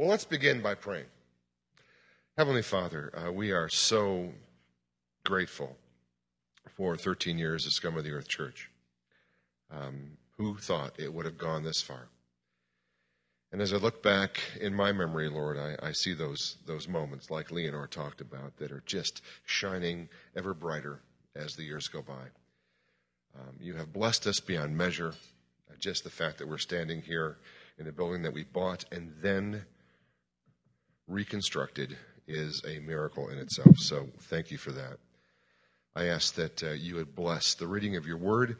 Well, let's begin by praying. Heavenly Father, uh, we are so grateful for 13 years of Scum of the Earth Church. Um, who thought it would have gone this far? And as I look back in my memory, Lord, I, I see those, those moments, like Leonore talked about, that are just shining ever brighter as the years go by. Um, you have blessed us beyond measure. Uh, just the fact that we're standing here in a building that we bought and then reconstructed is a miracle in itself. So thank you for that. I ask that uh, you would bless the reading of your word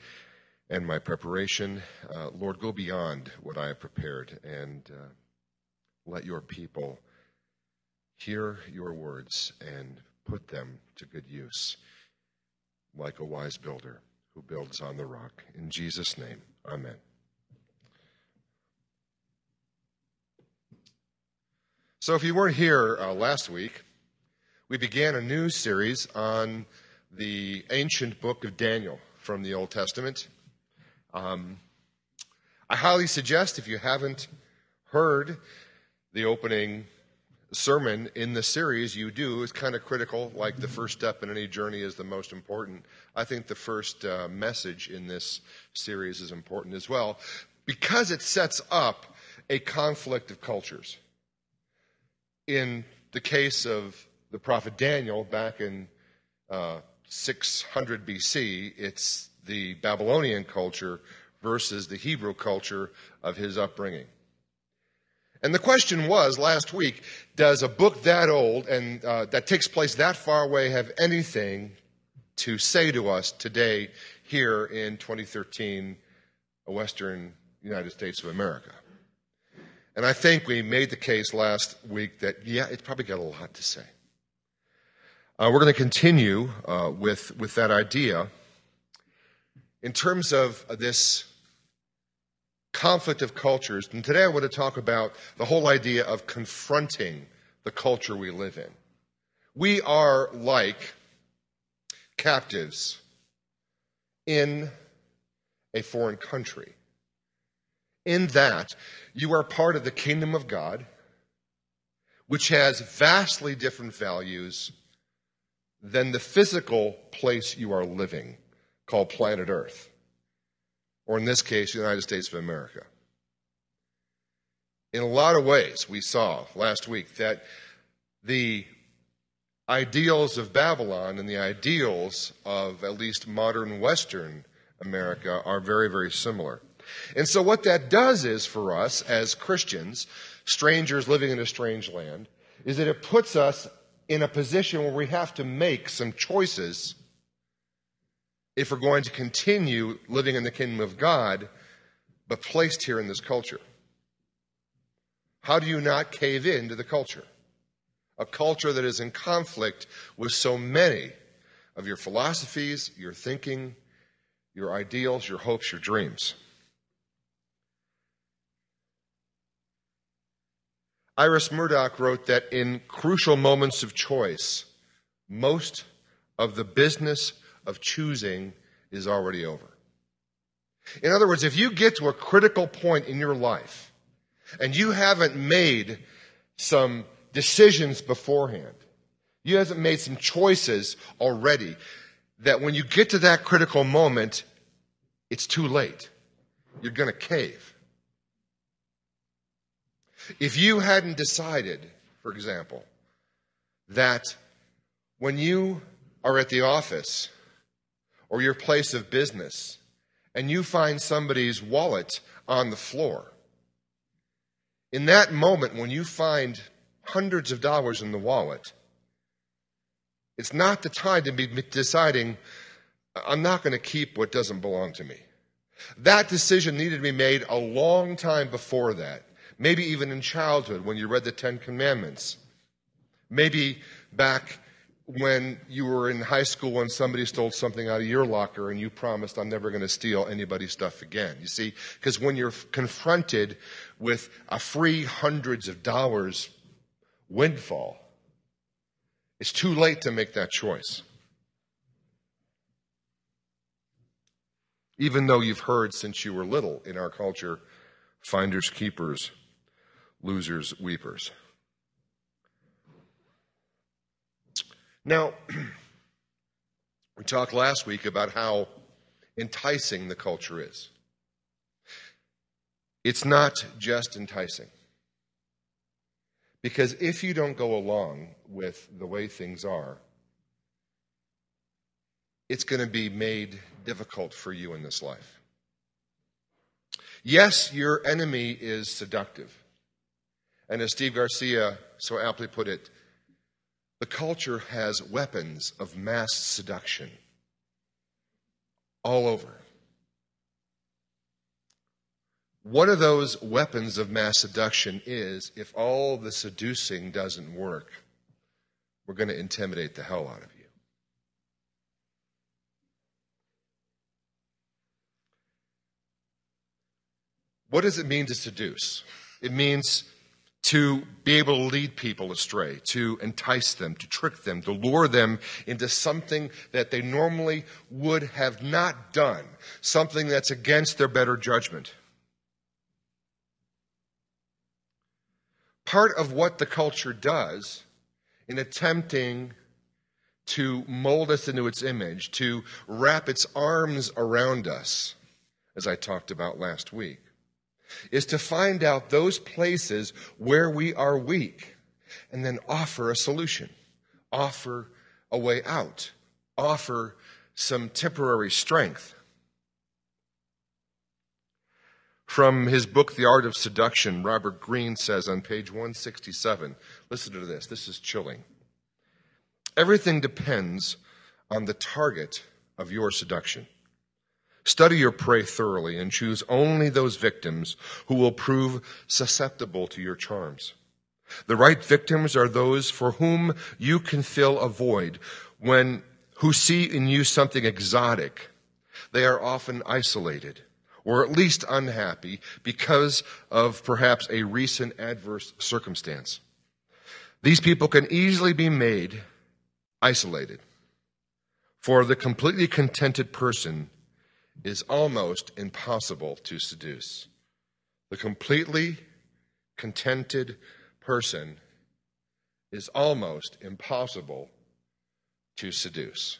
and my preparation. Uh, Lord, go beyond what I have prepared and uh, let your people hear your words and put them to good use like a wise builder who builds on the rock. In Jesus' name, amen. So, if you weren't here uh, last week, we began a new series on the ancient book of Daniel from the Old Testament. Um, I highly suggest, if you haven't heard the opening sermon in the series, you do. It's kind of critical, like the first step in any journey is the most important. I think the first uh, message in this series is important as well because it sets up a conflict of cultures in the case of the prophet Daniel back in uh, 600 BC, it's the Babylonian culture versus the Hebrew culture of his upbringing. And the question was last week does a book that old and uh, that takes place that far away have anything to say to us today here in 2013, a Western United States of America? And I think we made the case last week that, yeah, it's probably got a lot to say. Uh, we're going to continue uh, with, with that idea in terms of this conflict of cultures. And today I want to talk about the whole idea of confronting the culture we live in. We are like captives in a foreign country in that you are part of the kingdom of God, which has vastly different values than the physical place you are living, called planet Earth, or in this case, the United States of America. In a lot of ways, we saw last week that the ideals of Babylon and the ideals of at least modern Western America are very, very similar. And so, what that does is for us as Christians, strangers living in a strange land, is that it puts us in a position where we have to make some choices if we're going to continue living in the kingdom of God, but placed here in this culture. How do you not cave in to the culture? A culture that is in conflict with so many of your philosophies, your thinking, your ideals, your hopes, your dreams. Iris Murdoch wrote that in crucial moments of choice, most of the business of choosing is already over. In other words, if you get to a critical point in your life and you haven't made some decisions beforehand, you haven't made some choices already, that when you get to that critical moment, it's too late. You're going to cave. If you hadn't decided, for example, that when you are at the office or your place of business and you find somebody's wallet on the floor, in that moment when you find hundreds of dollars in the wallet, it's not the time to be deciding, I'm not going to keep what doesn't belong to me. That decision needed to be made a long time before that. Maybe even in childhood when you read the Ten Commandments. Maybe back when you were in high school when somebody stole something out of your locker and you promised, I'm never going to steal anybody's stuff again. You see, because when you're confronted with a free hundreds of dollars windfall, it's too late to make that choice. Even though you've heard since you were little in our culture, finders keepers losers, weepers. Now, we talked last week about how enticing the culture is. It's not just enticing. Because if you don't go along with the way things are, it's going to be made difficult for you in this life. Yes, your enemy is seductive. And as Steve Garcia so aptly put it, the culture has weapons of mass seduction all over. One of those weapons of mass seduction is if all the seducing doesn't work, we're going to intimidate the hell out of you. What does it mean to seduce? It means to be able to lead people astray, to entice them, to trick them, to lure them into something that they normally would have not done, something that's against their better judgment. Part of what the culture does in attempting to mold us into its image, to wrap its arms around us, as I talked about last week, is to find out those places where we are weak and then offer a solution, offer a way out, offer some temporary strength. From his book, The Art of Seduction, Robert Greene says on page 167 listen to this, this is chilling. Everything depends on the target of your seduction. Study your prey thoroughly and choose only those victims who will prove susceptible to your charms. The right victims are those for whom you can fill a void when who see in you something exotic. They are often isolated or at least unhappy because of perhaps a recent adverse circumstance. These people can easily be made isolated. For the completely contented person, is almost impossible to seduce. The completely contented person is almost impossible to seduce.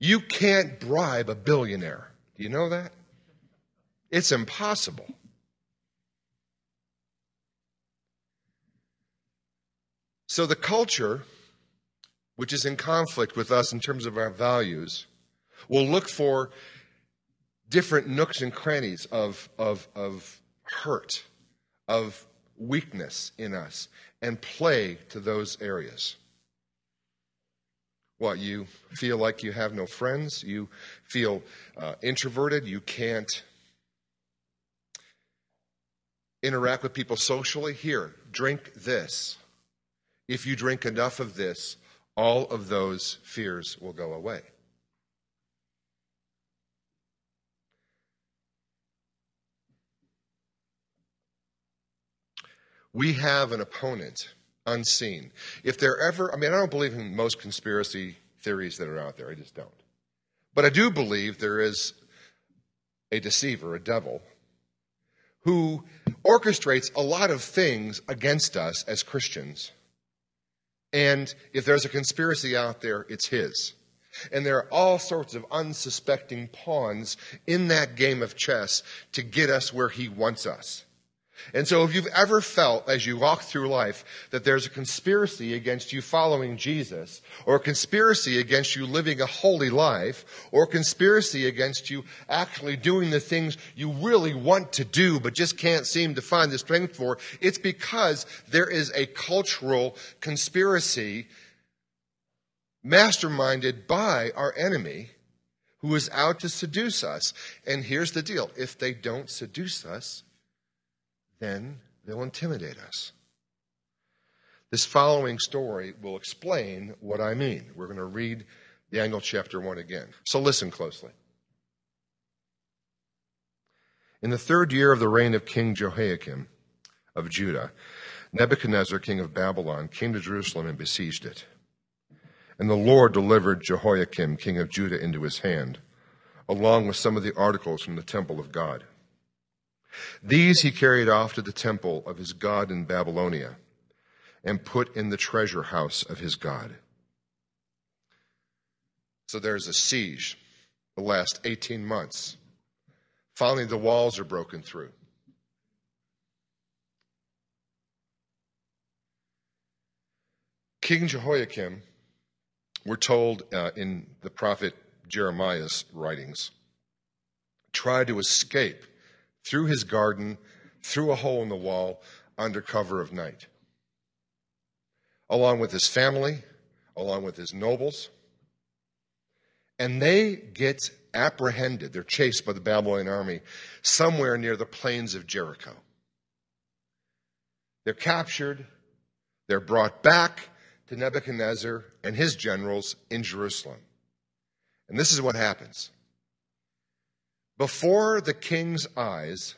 You can't bribe a billionaire. Do you know that? It's impossible. So the culture, which is in conflict with us in terms of our values, We'll look for different nooks and crannies of, of, of hurt, of weakness in us, and play to those areas. What, you feel like you have no friends? You feel uh, introverted? You can't interact with people socially? Here, drink this. If you drink enough of this, all of those fears will go away. We have an opponent unseen. If there ever, I mean, I don't believe in most conspiracy theories that are out there. I just don't. But I do believe there is a deceiver, a devil, who orchestrates a lot of things against us as Christians. And if there's a conspiracy out there, it's his. And there are all sorts of unsuspecting pawns in that game of chess to get us where he wants us. And so if you've ever felt as you walk through life that there's a conspiracy against you following Jesus, or a conspiracy against you living a holy life, or a conspiracy against you actually doing the things you really want to do but just can't seem to find the strength for, it's because there is a cultural conspiracy masterminded by our enemy who is out to seduce us. And here's the deal. If they don't seduce us, then they'll intimidate us. This following story will explain what I mean. We're going to read Daniel chapter 1 again. So listen closely. In the third year of the reign of King Jehoiakim of Judah, Nebuchadnezzar, king of Babylon, came to Jerusalem and besieged it. And the Lord delivered Jehoiakim, king of Judah, into his hand, along with some of the articles from the temple of God. These he carried off to the temple of his God in Babylonia and put in the treasure house of his God. So there's a siege the last 18 months. Finally, the walls are broken through. King Jehoiakim, we're told uh, in the prophet Jeremiah's writings, tried to escape through his garden, through a hole in the wall, under cover of night. Along with his family, along with his nobles. And they get apprehended, they're chased by the Babylonian army somewhere near the plains of Jericho. They're captured, they're brought back to Nebuchadnezzar and his generals in Jerusalem. And this is what happens. Before the king's eyes,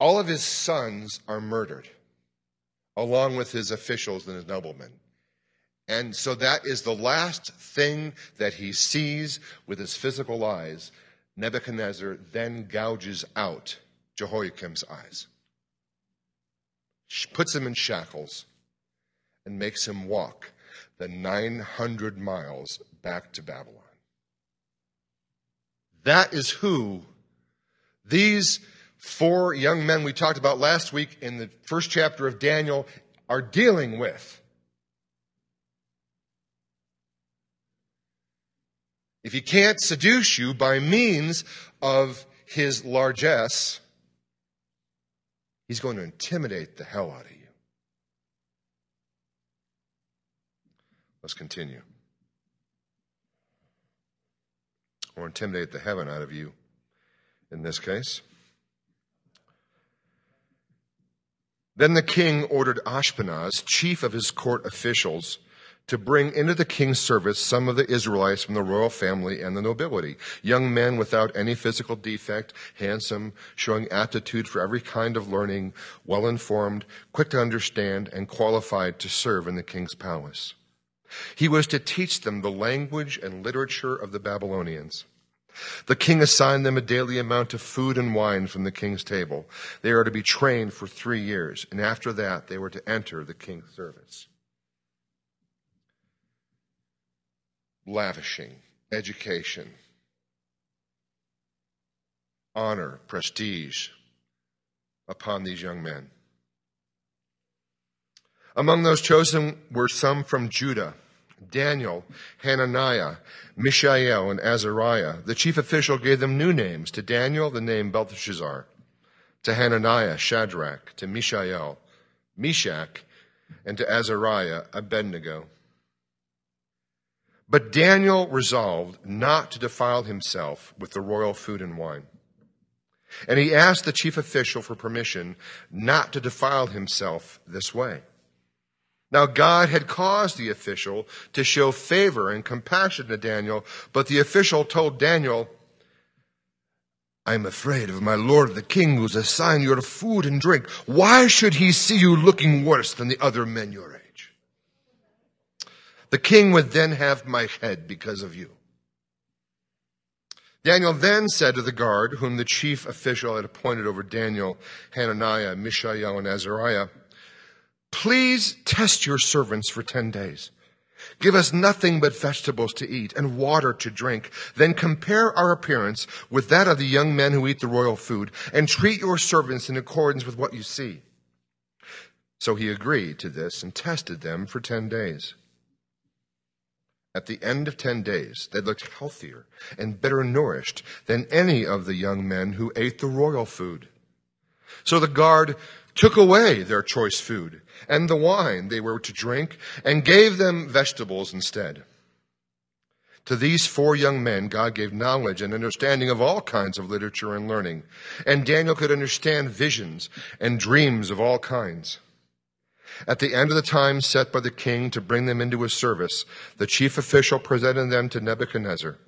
all of his sons are murdered, along with his officials and his noblemen. And so that is the last thing that he sees with his physical eyes. Nebuchadnezzar then gouges out Jehoiakim's eyes, puts him in shackles, and makes him walk the 900 miles back to Babylon. That is who these four young men we talked about last week in the first chapter of Daniel are dealing with. If he can't seduce you by means of his largesse, he's going to intimidate the hell out of you. Let's continue. Or intimidate the heaven out of you in this case. Then the king ordered Ashpenaz, chief of his court officials, to bring into the king's service some of the Israelites from the royal family and the nobility, young men without any physical defect, handsome, showing aptitude for every kind of learning, well informed, quick to understand, and qualified to serve in the king's palace. He was to teach them the language and literature of the Babylonians. The king assigned them a daily amount of food and wine from the king's table. They are to be trained for three years, and after that, they were to enter the king's service. Lavishing, education, honor, prestige upon these young men. Among those chosen were some from Judah Daniel, Hananiah, Mishael, and Azariah. The chief official gave them new names. To Daniel, the name Belteshazzar. To Hananiah, Shadrach. To Mishael, Meshach. And to Azariah, Abednego. But Daniel resolved not to defile himself with the royal food and wine. And he asked the chief official for permission not to defile himself this way. Now, God had caused the official to show favor and compassion to Daniel, but the official told Daniel, I am afraid of my lord the king who's assigned you food and drink. Why should he see you looking worse than the other men your age? The king would then have my head because of you. Daniel then said to the guard, whom the chief official had appointed over Daniel, Hananiah, Mishael, and Azariah, Please test your servants for 10 days. Give us nothing but vegetables to eat and water to drink. Then compare our appearance with that of the young men who eat the royal food and treat your servants in accordance with what you see. So he agreed to this and tested them for 10 days. At the end of 10 days, they looked healthier and better nourished than any of the young men who ate the royal food. So the guard took away their choice food and the wine they were to drink and gave them vegetables instead. To these four young men, God gave knowledge and understanding of all kinds of literature and learning, and Daniel could understand visions and dreams of all kinds. At the end of the time set by the king to bring them into his service, the chief official presented them to Nebuchadnezzar.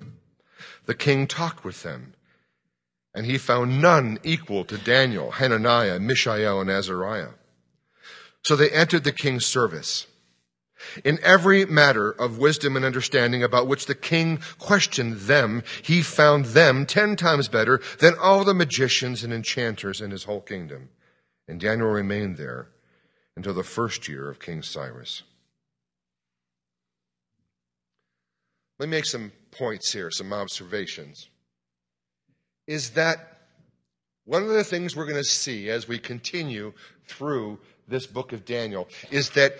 The king talked with them and he found none equal to Daniel, Hananiah, Mishael, and Azariah. So they entered the king's service. In every matter of wisdom and understanding about which the king questioned them, he found them ten times better than all the magicians and enchanters in his whole kingdom. And Daniel remained there until the first year of King Cyrus. Let me make some points here, some observations. Is that one of the things we're going to see as we continue through this book of Daniel is that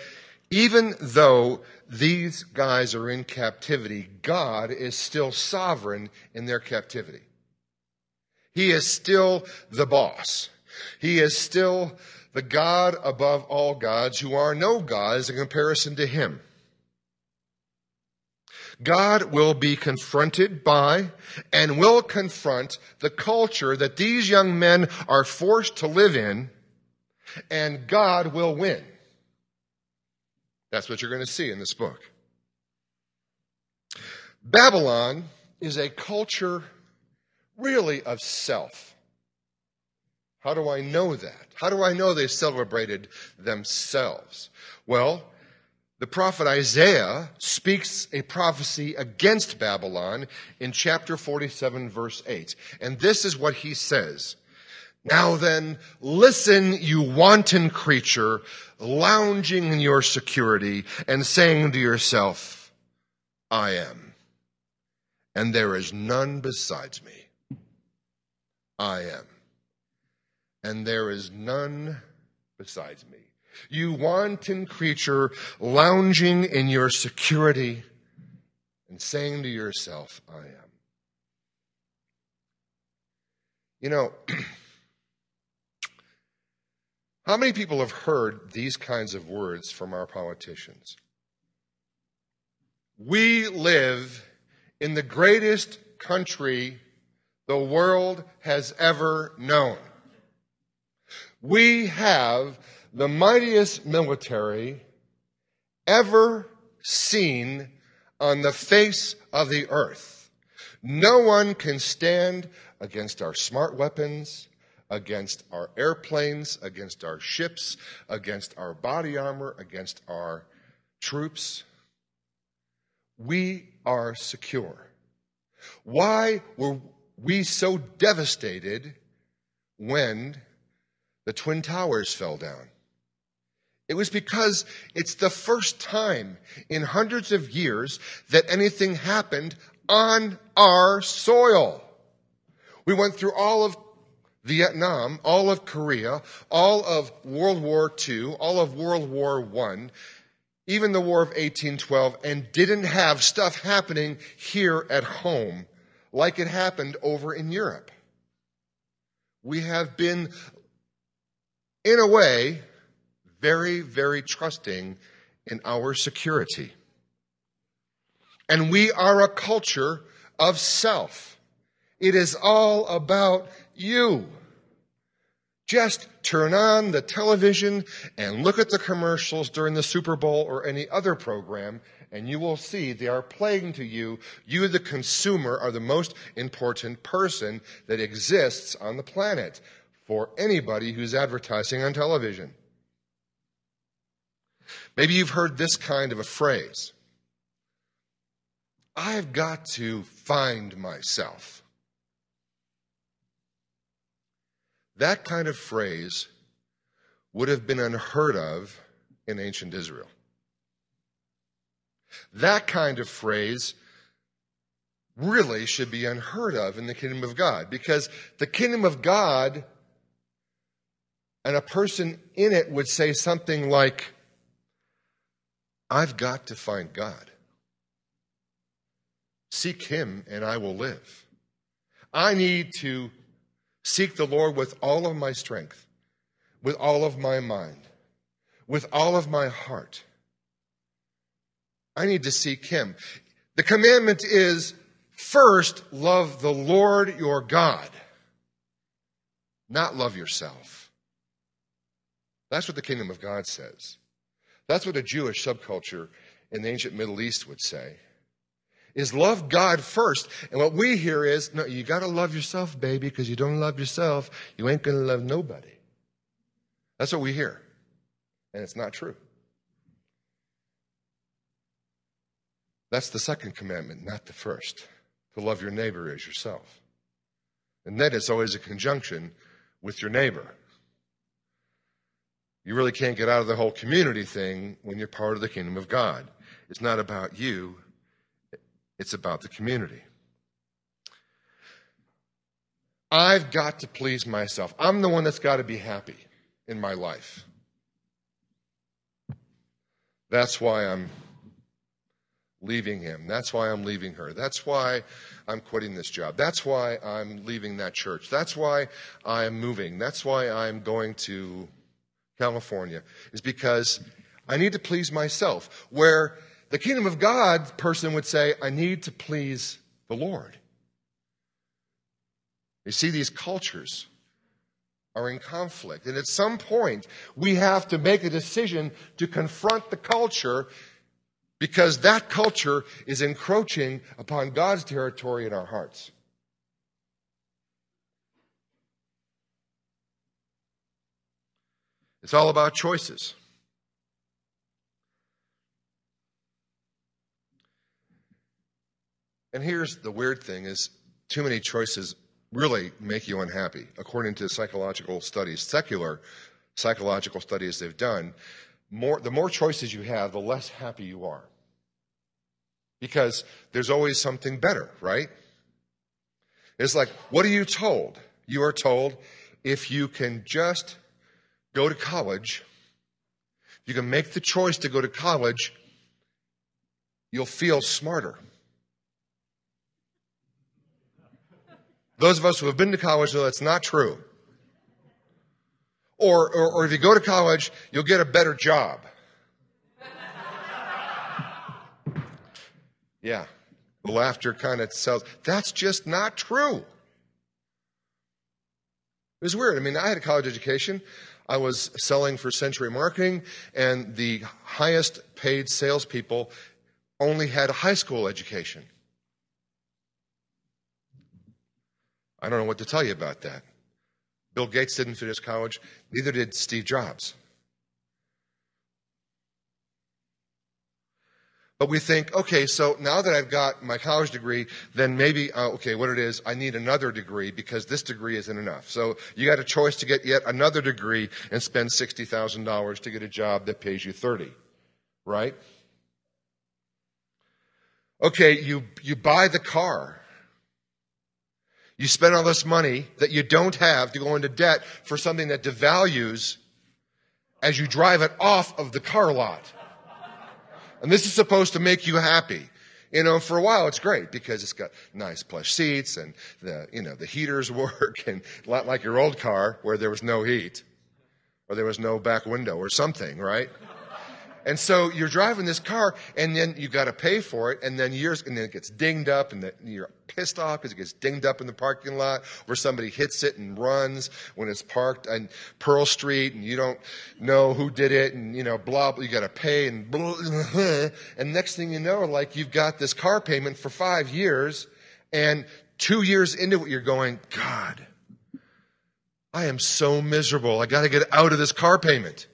even though these guys are in captivity, God is still sovereign in their captivity. He is still the boss. He is still the God above all gods who are no gods in comparison to him. God will be confronted by and will confront the culture that these young men are forced to live in, and God will win. That's what you're going to see in this book. Babylon is a culture really of self. How do I know that? How do I know they celebrated themselves? Well, the prophet Isaiah speaks a prophecy against Babylon in chapter 47, verse 8. And this is what he says. Now then, listen, you wanton creature, lounging in your security and saying to yourself, I am, and there is none besides me. I am, and there is none besides me. You wanton creature, lounging in your security and saying to yourself, I am. You know, How many people have heard these kinds of words from our politicians? We live in the greatest country the world has ever known. We have the mightiest military ever seen on the face of the earth. No one can stand against our smart weapons, against our airplanes, against our ships, against our body armor, against our troops. We are secure. Why were we so devastated when the Twin Towers fell down? It was because it's the first time in hundreds of years that anything happened on our soil. We went through all of Vietnam, all of Korea, all of World War II, all of World War I, even the War of 1812, and didn't have stuff happening here at home like it happened over in Europe. We have been, in a way, very, very trusting in our security. And we are a culture of self. It is all about you. Just turn on the television and look at the commercials during the Super Bowl or any other program, and you will see they are playing to you. You, the consumer, are the most important person that exists on the planet for anybody who's advertising on television. Maybe you've heard this kind of a phrase I've got to find myself. That kind of phrase would have been unheard of in ancient Israel. That kind of phrase really should be unheard of in the kingdom of God because the kingdom of God and a person in it would say something like, I've got to find God. Seek him and I will live. I need to Seek the Lord with all of my strength, with all of my mind, with all of my heart. I need to seek Him. The commandment is first love the Lord your God, not love yourself. That's what the kingdom of God says. That's what a Jewish subculture in the ancient Middle East would say is love God first. And what we hear is, no, you got to love yourself, baby, because you don't love yourself, you ain't to love nobody. That's what we hear. And it's not true. That's the second commandment, not the first. To love your neighbor as yourself. And that is always a conjunction with your neighbor. You really can't get out of the whole community thing when you're part of the kingdom of God. It's not about you, it's about the community. I've got to please myself. I'm the one that's got to be happy in my life. That's why I'm leaving him. That's why I'm leaving her. That's why I'm quitting this job. That's why I'm leaving that church. That's why I'm moving. That's why I'm going to California, is because I need to please myself. Where the kingdom of God person would say, I need to please the Lord. You see, these cultures are in conflict. And at some point, we have to make a decision to confront the culture because that culture is encroaching upon God's territory in our hearts. It's all about choices. And here's the weird thing is too many choices really make you unhappy, according to psychological studies, secular psychological studies they've done. More, the more choices you have, the less happy you are. Because there's always something better, right? It's like, what are you told? You are told if you can just go to college, you can make the choice to go to college, you'll feel smarter. Those of us who have been to college know that's not true. Or, or, or if you go to college, you'll get a better job. yeah. The laughter kind of sells. That's just not true. It was weird. I mean, I had a college education. I was selling for Century Marketing, and the highest paid salespeople only had a high school education. I don't know what to tell you about that. Bill Gates didn't finish college, neither did Steve Jobs. But we think, okay, so now that I've got my college degree, then maybe, uh, okay, what it is, I need another degree because this degree isn't enough. So you got a choice to get yet another degree and spend $60,000 to get a job that pays you 30, right? Okay, you, you buy the car. You spend all this money that you don't have to go into debt for something that devalues as you drive it off of the car lot. And this is supposed to make you happy. You know, for a while it's great because it's got nice plush seats and the, you know, the heaters work and a lot like your old car where there was no heat or there was no back window or something, right? And so you're driving this car and then you got to pay for it and then years, and then it gets dinged up and the, you're pissed off because it gets dinged up in the parking lot where somebody hits it and runs when it's parked on Pearl Street and you don't know who did it and you know, blah, blah you got to pay and blah, and next thing you know, like you've got this car payment for five years and two years into it, you're going, God, I am so miserable. I got to get out of this car payment.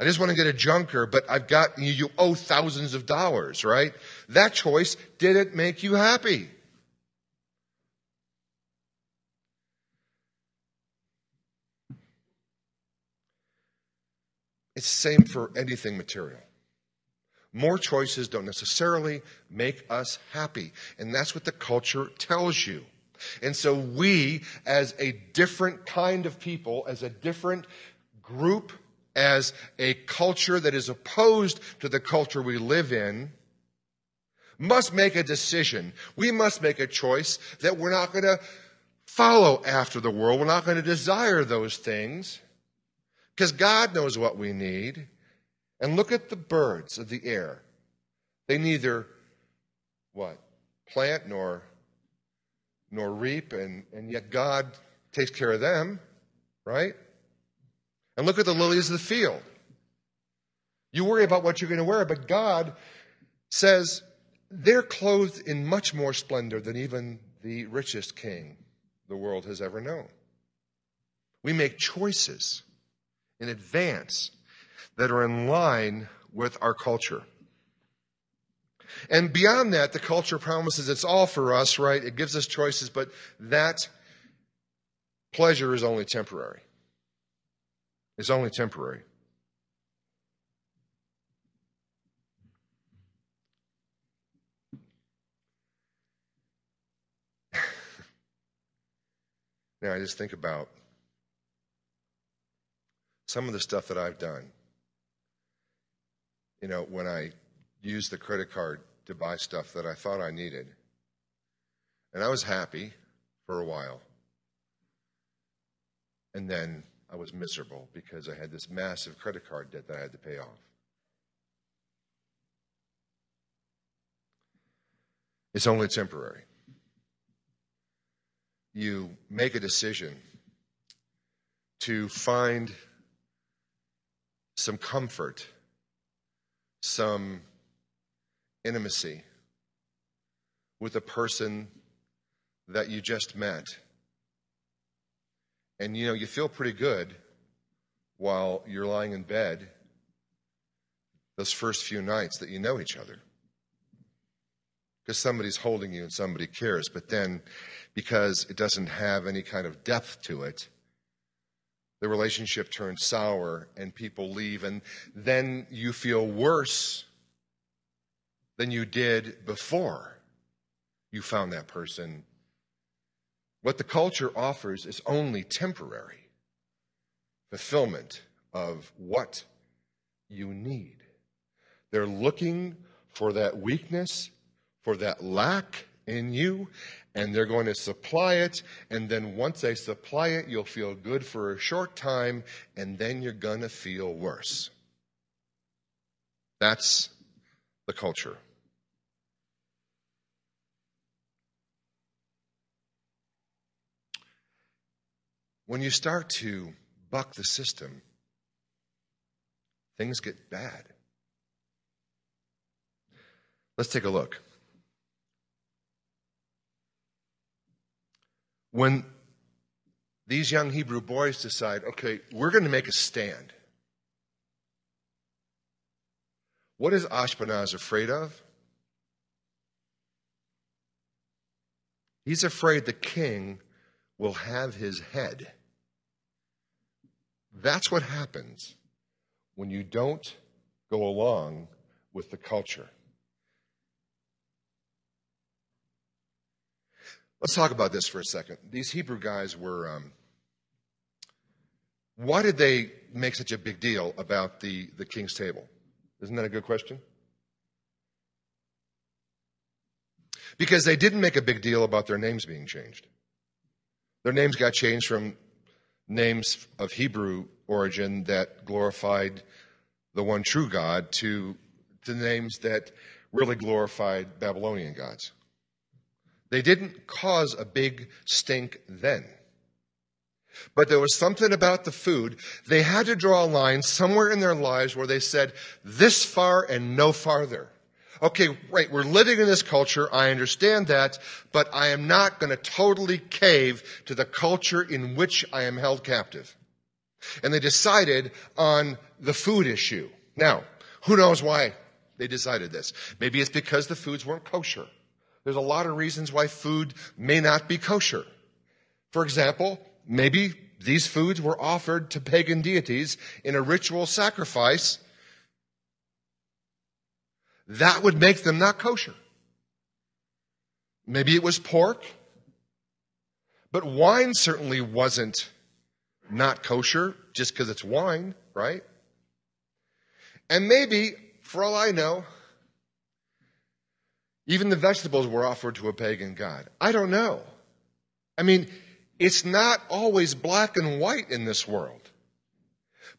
I just want to get a junker, but I've got, you, owe thousands of dollars, right? That choice, didn't make you happy? It's the same for anything material. More choices don't necessarily make us happy. And that's what the culture tells you. And so we, as a different kind of people, as a different group as a culture that is opposed to the culture we live in, must make a decision. We must make a choice that we're not going to follow after the world. We're not going to desire those things because God knows what we need. And look at the birds of the air. They neither what? Plant nor nor reap and, and yet God takes care of them, right? And look at the lilies of the field. You worry about what you're going to wear, but God says they're clothed in much more splendor than even the richest king the world has ever known. We make choices in advance that are in line with our culture. And beyond that, the culture promises it's all for us, right? It gives us choices, but that pleasure is only temporary. It's only temporary. now, I just think about some of the stuff that I've done. You know, when I used the credit card to buy stuff that I thought I needed. And I was happy for a while. And then I was miserable because I had this massive credit card debt that I had to pay off. It's only temporary. You make a decision to find some comfort, some intimacy with a person that you just met. And you know, you feel pretty good while you're lying in bed those first few nights that you know each other. Because somebody's holding you and somebody cares. But then, because it doesn't have any kind of depth to it, the relationship turns sour and people leave. And then you feel worse than you did before you found that person. What the culture offers is only temporary fulfillment of what you need. They're looking for that weakness, for that lack in you, and they're going to supply it. And then once they supply it, you'll feel good for a short time, and then you're going to feel worse. That's the culture. When you start to buck the system, things get bad. Let's take a look. When these young Hebrew boys decide, okay, we're going to make a stand. What is Ashpenaz afraid of? He's afraid the king will have his head. That's what happens when you don't go along with the culture. Let's talk about this for a second. These Hebrew guys were. Um, why did they make such a big deal about the, the king's table? Isn't that a good question? Because they didn't make a big deal about their names being changed. Their names got changed from names of Hebrew origin that glorified the one true God to, to names that really glorified Babylonian gods. They didn't cause a big stink then. But there was something about the food. They had to draw a line somewhere in their lives where they said, this far and no farther. Okay, right, we're living in this culture, I understand that, but I am not going to totally cave to the culture in which I am held captive. And they decided on the food issue. Now, who knows why they decided this? Maybe it's because the foods weren't kosher. There's a lot of reasons why food may not be kosher. For example, maybe these foods were offered to pagan deities in a ritual sacrifice that would make them not kosher. Maybe it was pork, but wine certainly wasn't not kosher just because it's wine, right? And maybe, for all I know, even the vegetables were offered to a pagan god. I don't know. I mean, it's not always black and white in this world.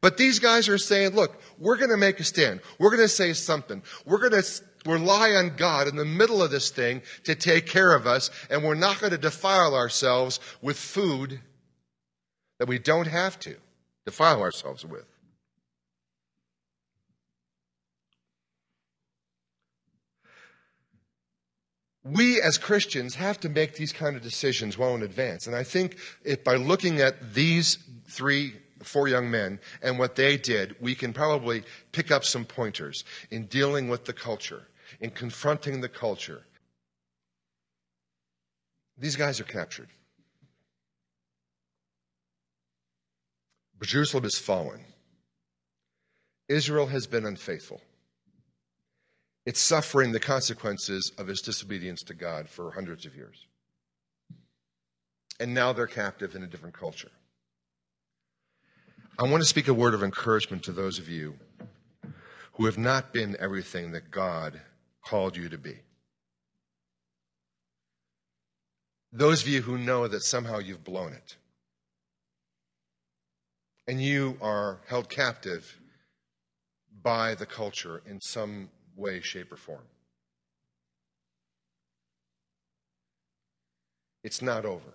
But these guys are saying, look, we're going to make a stand. We're going to say something. We're going to rely on God in the middle of this thing to take care of us, and we're not going to defile ourselves with food that we don't have to defile ourselves with. we as Christians have to make these kind of decisions well in advance. And I think if by looking at these three four young men and what they did, we can probably pick up some pointers in dealing with the culture. in confronting the culture. These guys are captured. Jerusalem is fallen. Israel has been unfaithful. It's suffering the consequences of its disobedience to God for hundreds of years. And now they're captive in a different culture. I want to speak a word of encouragement to those of you who have not been everything that God called you to be. Those of you who know that somehow you've blown it and you are held captive by the culture in some way, shape, or form. It's not over.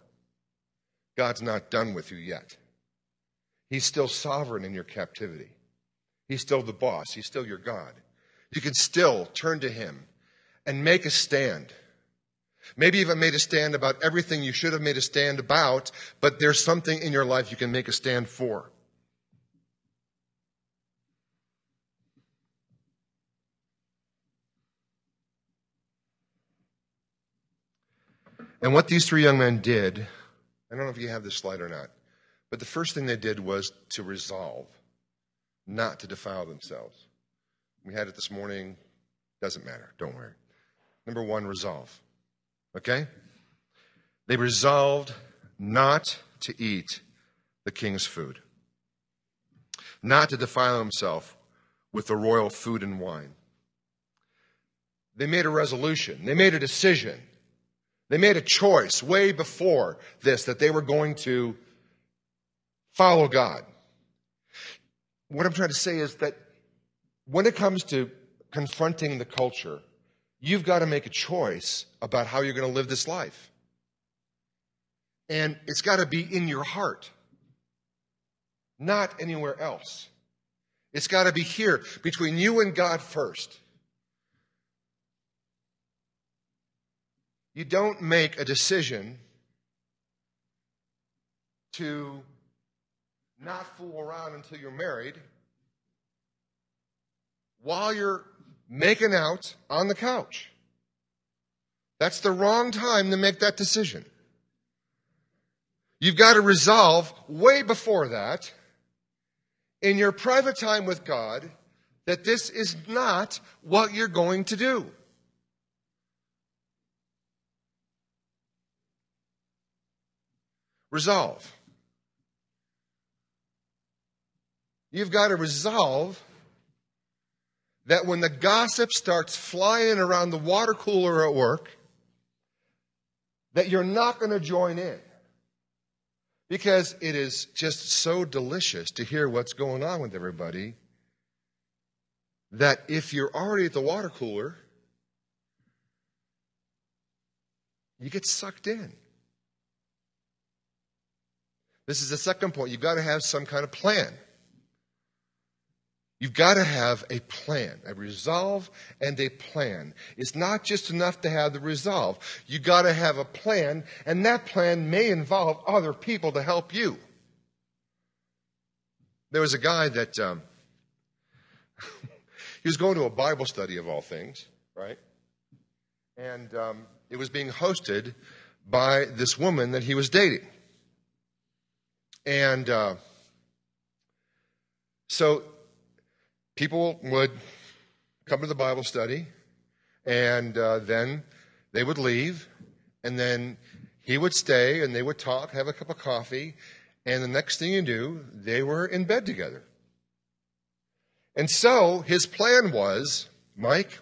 God's not done with you yet. He's still sovereign in your captivity. He's still the boss. He's still your God. You can still turn to Him and make a stand. Maybe even made a stand about everything you should have made a stand about, but there's something in your life you can make a stand for. And what these three young men did, I don't know if you have this slide or not, but the first thing they did was to resolve not to defile themselves. We had it this morning. Doesn't matter. Don't worry. Number one, resolve. Okay? They resolved not to eat the king's food, not to defile himself with the royal food and wine. They made a resolution, they made a decision they made a choice way before this that they were going to follow God. What I'm trying to say is that when it comes to confronting the culture, you've got to make a choice about how you're going to live this life. And it's got to be in your heart, not anywhere else. It's got to be here between you and God first. You don't make a decision to not fool around until you're married while you're making out on the couch. That's the wrong time to make that decision. You've got to resolve way before that in your private time with God that this is not what you're going to do. Resolve. You've got to resolve that when the gossip starts flying around the water cooler at work, that you're not going to join in. Because it is just so delicious to hear what's going on with everybody that if you're already at the water cooler, you get sucked in. This is the second point. You've got to have some kind of plan. You've got to have a plan, a resolve and a plan. It's not just enough to have the resolve. You've got to have a plan, and that plan may involve other people to help you. There was a guy that um, he was going to a Bible study of all things, right? And um, it was being hosted by this woman that he was dating. And uh, so people would come to the Bible study, and uh, then they would leave, and then he would stay, and they would talk, have a cup of coffee, and the next thing you knew, they were in bed together. And so his plan was Mike,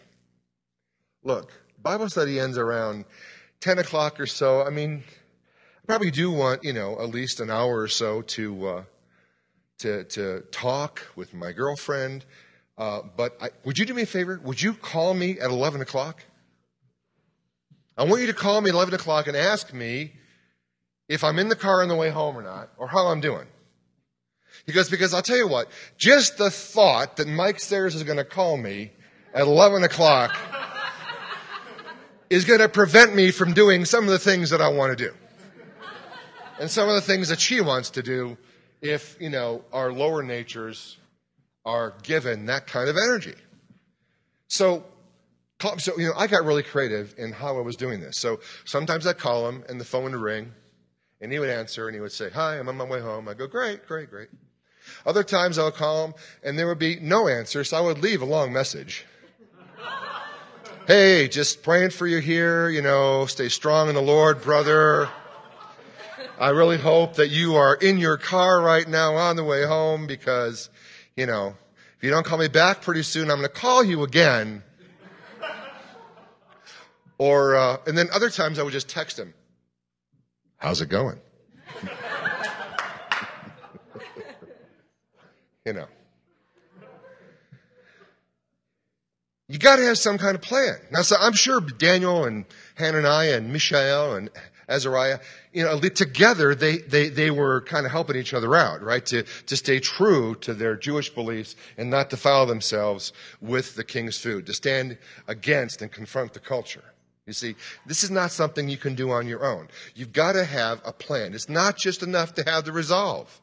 look, Bible study ends around 10 o'clock or so. I mean, I probably do want, you know, at least an hour or so to, uh, to, to talk with my girlfriend. Uh, but I, would you do me a favor? Would you call me at 11 o'clock? I want you to call me at 11 o'clock and ask me if I'm in the car on the way home or not, or how I'm doing. He goes, because I'll tell you what, just the thought that Mike Sayers is going to call me at 11 o'clock is going to prevent me from doing some of the things that I want to do and some of the things that she wants to do if, you know, our lower natures are given that kind of energy. So so, you know, I got really creative in how I was doing this. So sometimes I'd call him and the phone would ring and he would answer and he would say, Hi, I'm on my way home. I go, Great, great, great. Other times I would call him and there would be no answer, so I would leave a long message. hey, just praying for you here, you know, stay strong in the Lord, brother. I really hope that you are in your car right now on the way home because, you know, if you don't call me back pretty soon, I'm going to call you again. Or, uh, and then other times I would just text him, how's it going? you know. You got to have some kind of plan. Now, so I'm sure Daniel and Hananiah and Mishael and Azariah, you know, together they, they, they were kind of helping each other out, right? To, to stay true to their Jewish beliefs and not defile themselves with the king's food, to stand against and confront the culture. You see, this is not something you can do on your own. You've got to have a plan. It's not just enough to have the resolve.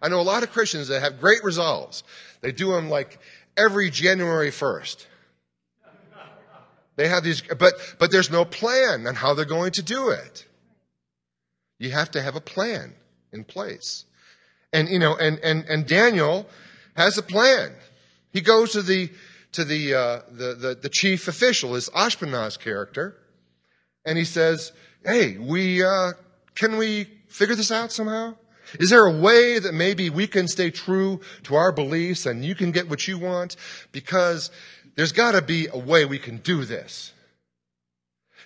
I know a lot of Christians that have great resolves. They do them like every January 1st. They have these, but, but there's no plan on how they're going to do it. You have to have a plan in place. And, you know, and, and, and Daniel has a plan. He goes to the, to the, uh, the, the, the, chief official, his Ashpenaz character, and he says, hey, we, uh, can we figure this out somehow? Is there a way that maybe we can stay true to our beliefs and you can get what you want? Because there's got to be a way we can do this.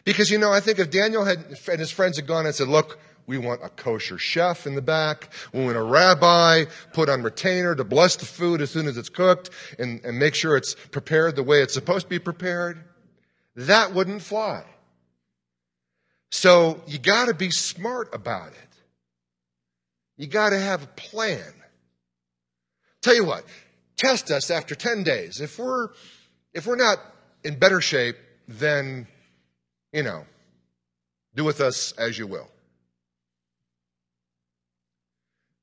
Because, you know, I think if Daniel had, and his friends had gone and said, look, we want a kosher chef in the back. We want a rabbi put on retainer to bless the food as soon as it's cooked and, and make sure it's prepared the way it's supposed to be prepared. That wouldn't fly. So you gotta be smart about it. You gotta have a plan. Tell you what, test us after 10 days. If we're if we're not in better shape, then, you know, do with us as you will.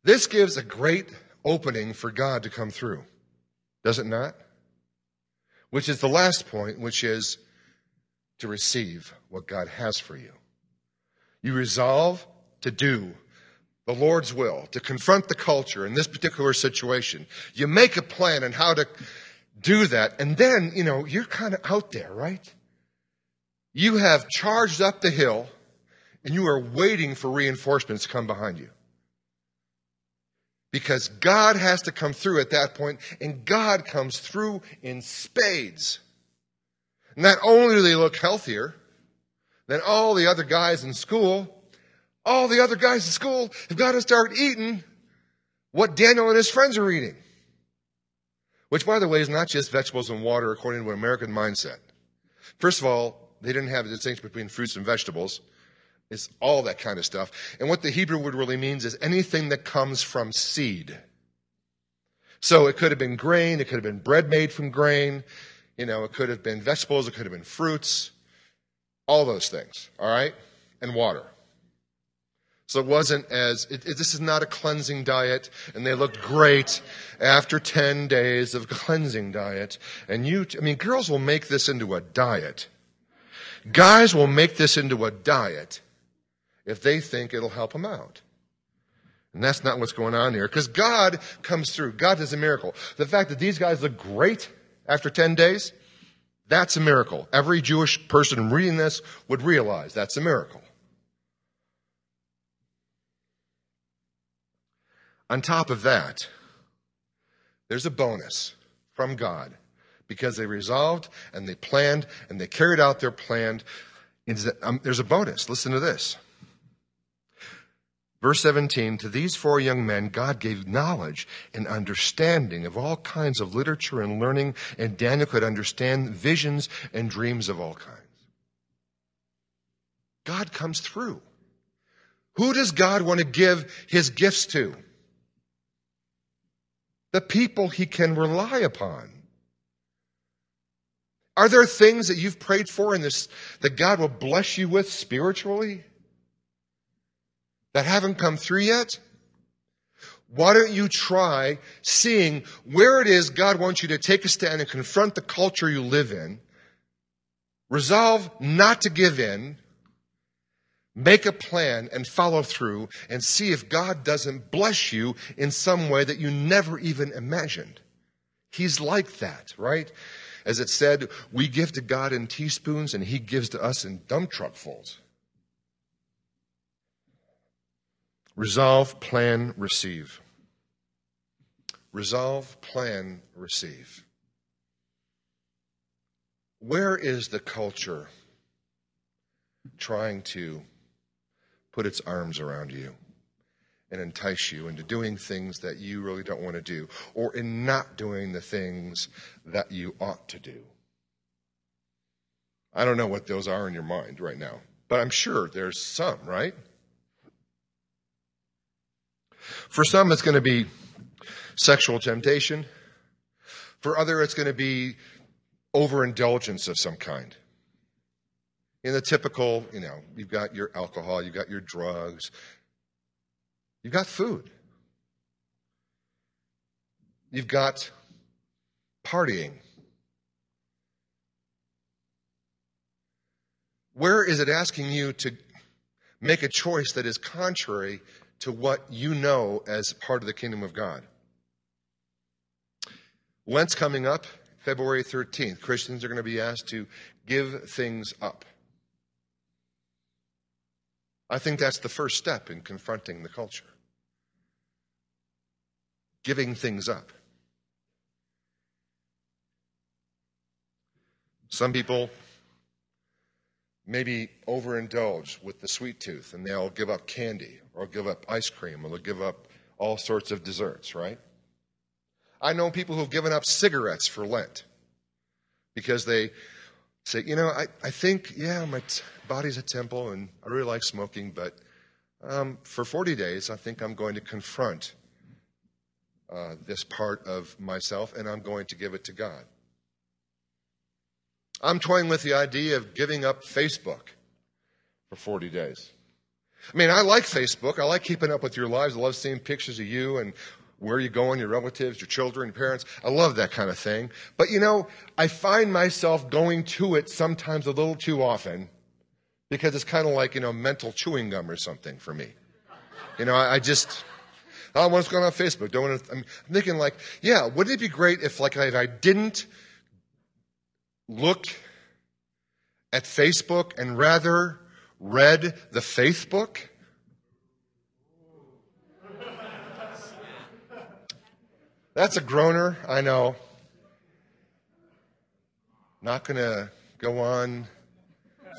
This gives a great opening for God to come through, does it not? Which is the last point, which is to receive what God has for you. You resolve to do the Lord's will, to confront the culture in this particular situation. You make a plan on how to do that. And then, you know, you're kind of out there, right? You have charged up the hill and you are waiting for reinforcements to come behind you. Because God has to come through at that point, and God comes through in spades. Not only do they look healthier than all the other guys in school, all the other guys in school have got to start eating what Daniel and his friends are eating. Which, by the way, is not just vegetables and water according to an American mindset. First of all, they didn't have a distinction between fruits and vegetables. It's all that kind of stuff. And what the Hebrew word really means is anything that comes from seed. So it could have been grain, it could have been bread made from grain, you know, it could have been vegetables, it could have been fruits, all those things, all right? And water. So it wasn't as, it, it, this is not a cleansing diet, and they looked great after 10 days of cleansing diet. And you, I mean, girls will make this into a diet. Guys will make this into a diet if they think it'll help them out. And that's not what's going on here, because God comes through. God does a miracle. The fact that these guys look great after 10 days, that's a miracle. Every Jewish person reading this would realize that's a miracle. On top of that, there's a bonus from God because they resolved and they planned and they carried out their plan. Um, there's a bonus. Listen to this. Verse 17, to these four young men, God gave knowledge and understanding of all kinds of literature and learning, and Daniel could understand visions and dreams of all kinds. God comes through. Who does God want to give his gifts to? The people he can rely upon. Are there things that you've prayed for in this that God will bless you with spiritually that haven't come through yet? Why don't you try seeing where it is God wants you to take a stand and confront the culture you live in Resolve not to give in. Make a plan and follow through and see if God doesn't bless you in some way that you never even imagined. He's like that, right? As it said, we give to God in teaspoons and He gives to us in dump truckfuls. Resolve, plan, receive. Resolve, plan, receive. Where is the culture trying to put its arms around you and entice you into doing things that you really don't want to do, or in not doing the things that you ought to do? I don't know what those are in your mind right now, but I'm sure there's some, right? For some, it's going to be sexual temptation. For other, it's going to be overindulgence of some kind. In the typical, you know, you've got your alcohol, you've got your drugs, you've got food, you've got partying. Where is it asking you to make a choice that is contrary to what you know as part of the kingdom of God. Lent's coming up, February 13th. Christians are going to be asked to give things up. I think that's the first step in confronting the culture. Giving things up. Some people maybe overindulge with the sweet tooth and they'll give up candy or give up ice cream or they'll give up all sorts of desserts, right? I know people who've given up cigarettes for Lent because they say, you know, I, I think, yeah, my t- body's a temple and I really like smoking, but um, for 40 days, I think I'm going to confront uh, this part of myself and I'm going to give it to God. I'm toying with the idea of giving up Facebook for 40 days. I mean, I like Facebook. I like keeping up with your lives. I love seeing pictures of you and where you going, your relatives, your children, your parents. I love that kind of thing. But you know, I find myself going to it sometimes a little too often because it's kind of like, you know, mental chewing gum or something for me. You know, I, I just, oh, what's going on Facebook? Don't want to, I'm thinking like, yeah, wouldn't it be great if like if I didn't look at Facebook and rather read the faith book? That's a groaner, I know. Not going to go on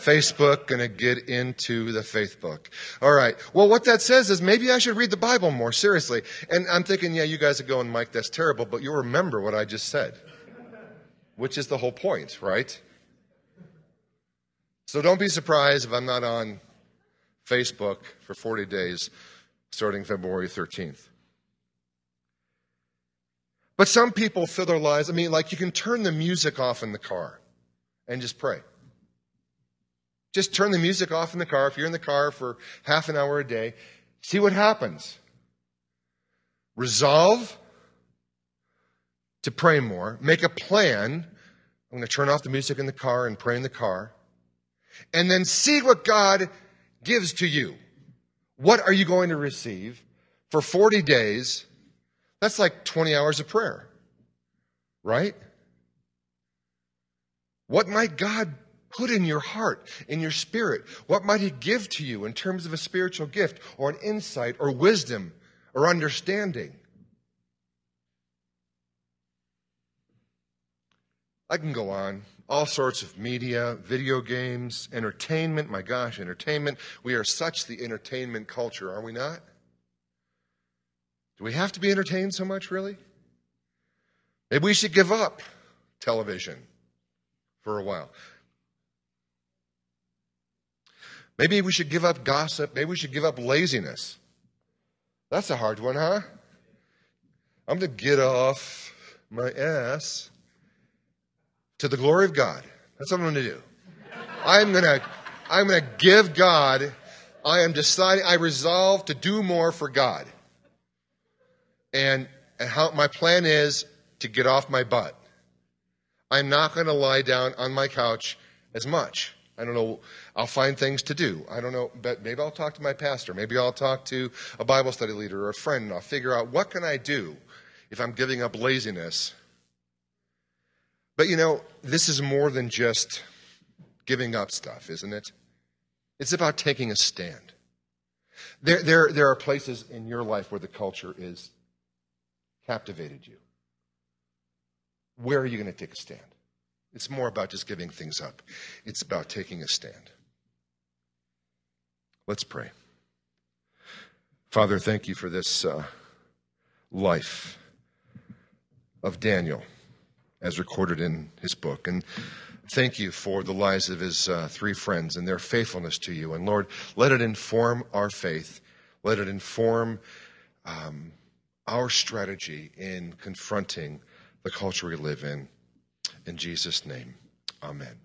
Facebook, going to get into the faith book. All right. Well, what that says is maybe I should read the Bible more seriously. And I'm thinking, yeah, you guys are going, Mike, that's terrible, but you'll remember what I just said which is the whole point, right? So don't be surprised if I'm not on Facebook for 40 days starting February 13th. But some people fill their lives, I mean, like you can turn the music off in the car and just pray. Just turn the music off in the car. If you're in the car for half an hour a day, see what happens. Resolve to pray more, make a plan. I'm going to turn off the music in the car and pray in the car. And then see what God gives to you. What are you going to receive for 40 days? That's like 20 hours of prayer, right? What might God put in your heart, in your spirit? What might He give to you in terms of a spiritual gift or an insight or wisdom or understanding? I can go on. All sorts of media, video games, entertainment. My gosh, entertainment. We are such the entertainment culture, are we not? Do we have to be entertained so much, really? Maybe we should give up television for a while. Maybe we should give up gossip. Maybe we should give up laziness. That's a hard one, huh? I'm going to get off my ass to the glory of God. That's what I'm going to do. I'm going to, I'm going to give God, I am deciding, I resolve to do more for God. And, and how my plan is to get off my butt. I'm not going to lie down on my couch as much. I don't know. I'll find things to do. I don't know, but maybe I'll talk to my pastor. Maybe I'll talk to a Bible study leader or a friend and I'll figure out what can I do if I'm giving up laziness. But you know, this is more than just giving up stuff, isn't it? It's about taking a stand. There, there, there are places in your life where the culture is captivated you. Where are you going to take a stand? It's more about just giving things up, it's about taking a stand. Let's pray. Father, thank you for this uh, life of Daniel as recorded in his book. And thank you for the lives of his uh, three friends and their faithfulness to you. And Lord, let it inform our faith. Let it inform um, our strategy in confronting the culture we live in. In Jesus' name, amen.